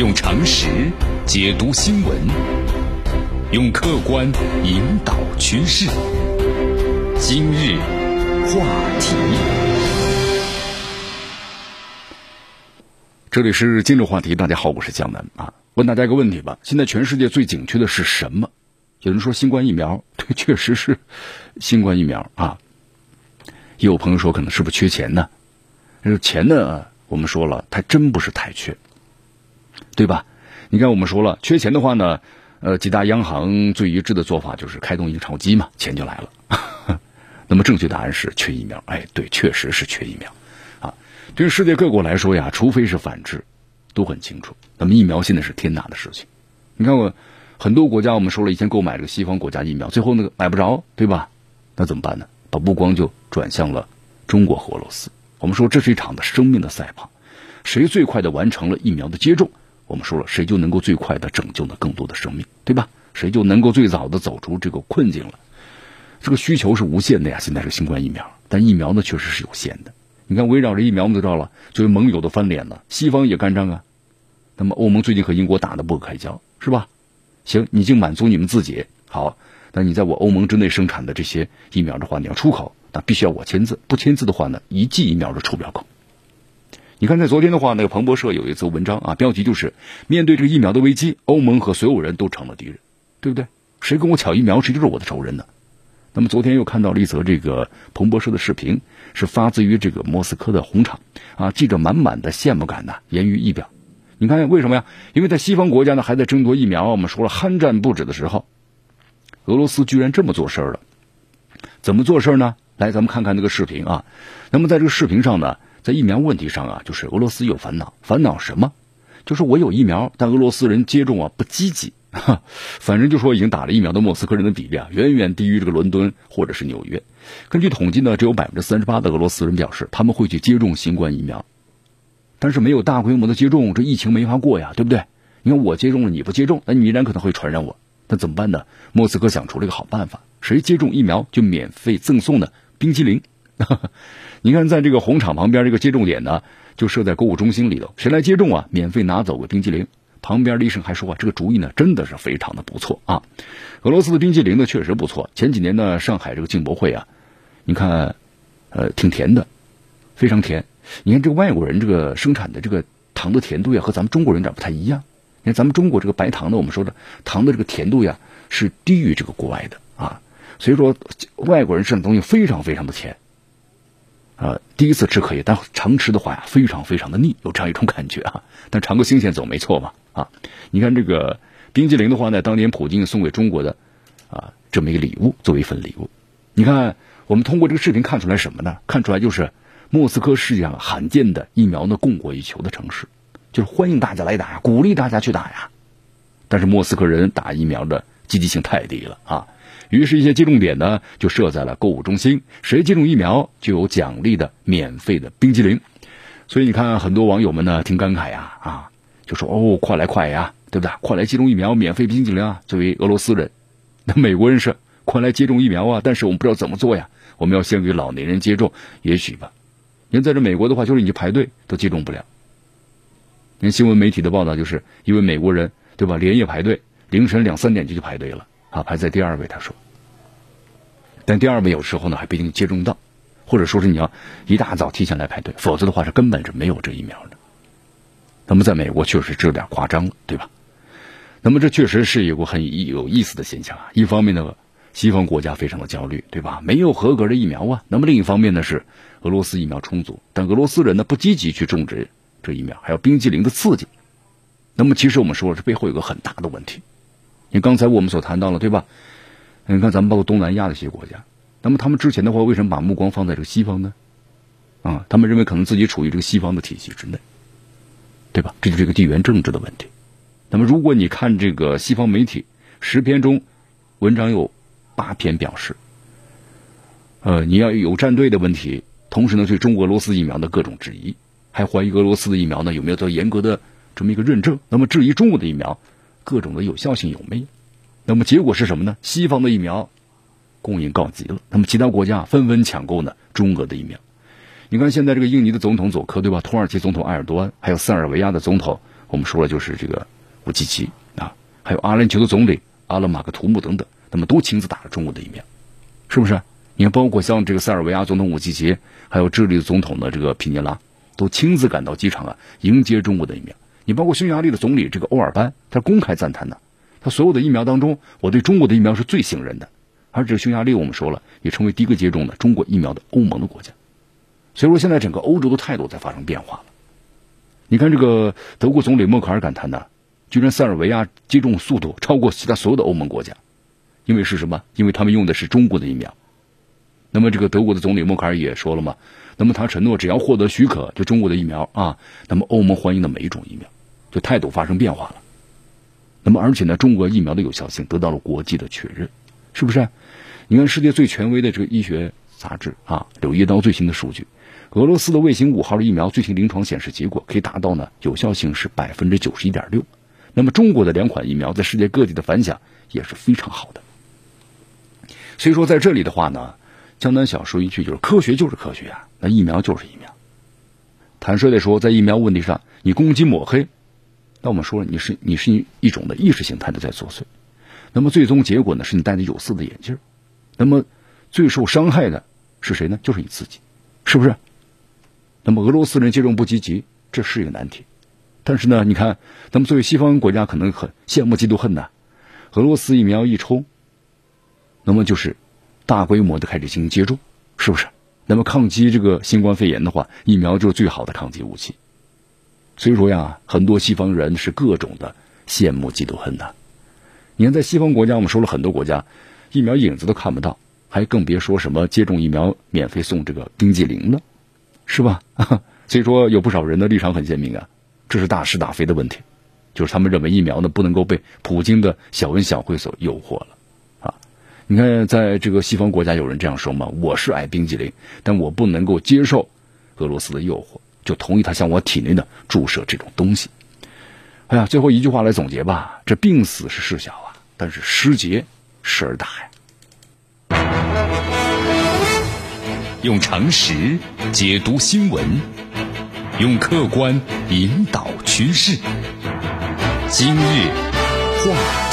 用常识解读新闻，用客观引导趋势。今日话题，这里是今日话题。大家好，我是江南啊。问大家一个问题吧：现在全世界最紧缺的是什么？有人说新冠疫苗，对，确实是新冠疫苗啊。也有朋友说，可能是不是缺钱呢？钱呢，我们说了，它真不是太缺。对吧？你看，我们说了，缺钱的话呢，呃，几大央行最一致的做法就是开动印钞机嘛，钱就来了。那么正确答案是缺疫苗。哎，对，确实是缺疫苗。啊，对于世界各国来说呀，除非是反制，都很清楚。那么疫苗现在是天大的事情。你看我很多国家，我们说了以前购买这个西方国家疫苗，最后那个买不着，对吧？那怎么办呢？把目光就转向了中国和俄罗斯。我们说这是一场的生命的赛跑，谁最快的完成了疫苗的接种？我们说了，谁就能够最快的拯救呢更多的生命，对吧？谁就能够最早的走出这个困境了。这个需求是无限的呀，现在是新冠疫苗，但疫苗呢确实是有限的。你看，围绕着疫苗，我们都知道了，作为盟友的翻脸了，西方也干仗啊。那么欧盟最近和英国打的不可开交，是吧？行，你就满足你们自己好，那你在我欧盟之内生产的这些疫苗的话，你要出口，那必须要我签字，不签字的话呢，一剂疫苗都出不了口。你看，在昨天的话，那个彭博社有一则文章啊，标题就是“面对这个疫苗的危机，欧盟和所有人都成了敌人”，对不对？谁跟我抢疫苗，谁就是我的仇人呢？那么昨天又看到了一则这个彭博社的视频，是发自于这个莫斯科的红场啊，记者满满的羡慕感呐，言于意表。你看为什么呀？因为在西方国家呢还在争夺疫苗，我们说了酣战不止的时候，俄罗斯居然这么做事儿了。怎么做事儿呢？来，咱们看看那个视频啊。那么在这个视频上呢？在疫苗问题上啊，就是俄罗斯有烦恼，烦恼什么？就是我有疫苗，但俄罗斯人接种啊不积极。反正就说已经打了疫苗的莫斯科人的比例啊，远远低于这个伦敦或者是纽约。根据统计呢，只有百分之三十八的俄罗斯人表示他们会去接种新冠疫苗，但是没有大规模的接种，这疫情没法过呀，对不对？你看我接种了，你不接种，那你依然可能会传染我，那怎么办呢？莫斯科想出了一个好办法，谁接种疫苗就免费赠送的冰淇淋。你看，在这个红场旁边这个接种点呢，就设在购物中心里头，谁来接种啊？免费拿走个冰激凌。旁边的医生还说啊，这个主意呢，真的是非常的不错啊。俄罗斯的冰激凌呢，确实不错。前几年呢，上海这个进博会啊，你看，呃，挺甜的，非常甜。你看这个外国人这个生产的这个糖的甜度呀，和咱们中国人有点不太一样。你看咱们中国这个白糖呢，我们说的糖的这个甜度呀，是低于这个国外的啊。所以说，外国人吃的东西非常非常的甜。呃，第一次吃可以，但常吃的话呀，非常非常的腻，有这样一种感觉啊。但尝个新鲜总没错嘛啊！你看这个冰激凌的话呢，当年普京送给中国的啊这么一个礼物，作为一份礼物。你看，我们通过这个视频看出来什么呢？看出来就是莫斯科是样罕见的疫苗呢供过于求的城市，就是欢迎大家来打，鼓励大家去打呀。但是莫斯科人打疫苗的积极性太低了啊。于是，一些接种点呢就设在了购物中心，谁接种疫苗就有奖励的免费的冰激凌。所以你看，很多网友们呢挺感慨呀，啊，就说哦，快来快呀，对不对？快来接种疫苗，免费冰激凌啊！作为俄罗斯人，那美国人是快来接种疫苗啊，但是我们不知道怎么做呀。我们要先给老年人接种，也许吧。您在这美国的话，就是你排队都接种不了。您新闻媒体的报道就是一位美国人，对吧？连夜排队，凌晨两三点就去排队了。啊，排在第二位，他说。但第二位有时候呢还不一定接种到，或者说是你要一大早提前来排队，否则的话是根本是没有这疫苗的。那么在美国确实这有点夸张了，对吧？那么这确实是一个很有意思的现象啊。一方面呢，西方国家非常的焦虑，对吧？没有合格的疫苗啊。那么另一方面呢，是俄罗斯疫苗充足，但俄罗斯人呢不积极去种植这疫苗，还有冰激凌的刺激。那么其实我们说了这背后有个很大的问题。你刚才我们所谈到了，对吧？你看咱们包括东南亚的一些国家，那么他们之前的话，为什么把目光放在这个西方呢？啊，他们认为可能自己处于这个西方的体系之内，对吧？这就是一个地缘政治的问题。那么如果你看这个西方媒体十篇中，文章有八篇表示，呃，你要有站队的问题，同时呢对中国俄罗斯疫苗的各种质疑，还怀疑俄罗斯的疫苗呢有没有做严格的这么一个认证，那么质疑中国的疫苗。各种的有效性有没有？那么结果是什么呢？西方的疫苗供应告急了，那么其他国家纷纷抢购呢中俄的疫苗。你看现在这个印尼的总统佐科对吧？土耳其总统埃尔多安，还有塞尔维亚的总统我们说了就是这个武契奇啊，还有阿联酋的总理阿勒马克图姆等等，那么都亲自打了中国的疫苗，是不是？你看，包括像这个塞尔维亚总统武契奇，还有智利的总统的这个皮涅拉，都亲自赶到机场啊，迎接中国的疫苗。你包括匈牙利的总理这个欧尔班，他公开赞叹的，他所有的疫苗当中，我对中国的疫苗是最信任的。而这个匈牙利，我们说了，也成为第一个接种的中国疫苗的欧盟的国家。所以说，现在整个欧洲的态度在发生变化了。你看，这个德国总理默克尔感叹呢，居然塞尔维亚接种速度超过其他所有的欧盟国家，因为是什么？因为他们用的是中国的疫苗。那么这个德国的总理默克尔也说了嘛，那么他承诺只要获得许可，就中国的疫苗啊，那么欧盟欢迎的每一种疫苗，就态度发生变化了。那么而且呢，中国疫苗的有效性得到了国际的确认，是不是？你看世界最权威的这个医学杂志啊，《柳叶刀》最新的数据，俄罗斯的卫星五号的疫苗最新临床显示结果可以达到呢有效性是百分之九十一点六。那么中国的两款疫苗在世界各地的反响也是非常好的。所以说在这里的话呢。江南小说一句就是科学就是科学啊，那疫苗就是疫苗。坦率的说，在疫苗问题上，你攻击抹黑，那我们说了你是你是一种的意识形态的在作祟。那么最终结果呢，是你戴着有色的眼镜。那么最受伤害的是谁呢？就是你自己，是不是？那么俄罗斯人接种不积极，这是一个难题。但是呢，你看，那么作为西方国家可能很羡慕嫉妒恨呐。俄罗斯疫苗一冲，那么就是。大规模的开始进行接种，是不是？那么抗击这个新冠肺炎的话，疫苗就是最好的抗击武器。所以说呀，很多西方人是各种的羡慕嫉妒恨呐。你看，在西方国家，我们说了很多国家，疫苗影子都看不到，还更别说什么接种疫苗免费送这个冰激凌了，是吧？所以说，有不少人的立场很鲜明啊，这是大是大非的问题，就是他们认为疫苗呢不能够被普京的小恩小惠所诱惑了啊。你看，在这个西方国家，有人这样说嘛？我是爱冰激凌，但我不能够接受俄罗斯的诱惑，就同意他向我体内呢注射这种东西。哎呀，最后一句话来总结吧：这病死是事小啊，但是失节事儿大呀。用常识解读新闻，用客观引导趋势。今日话。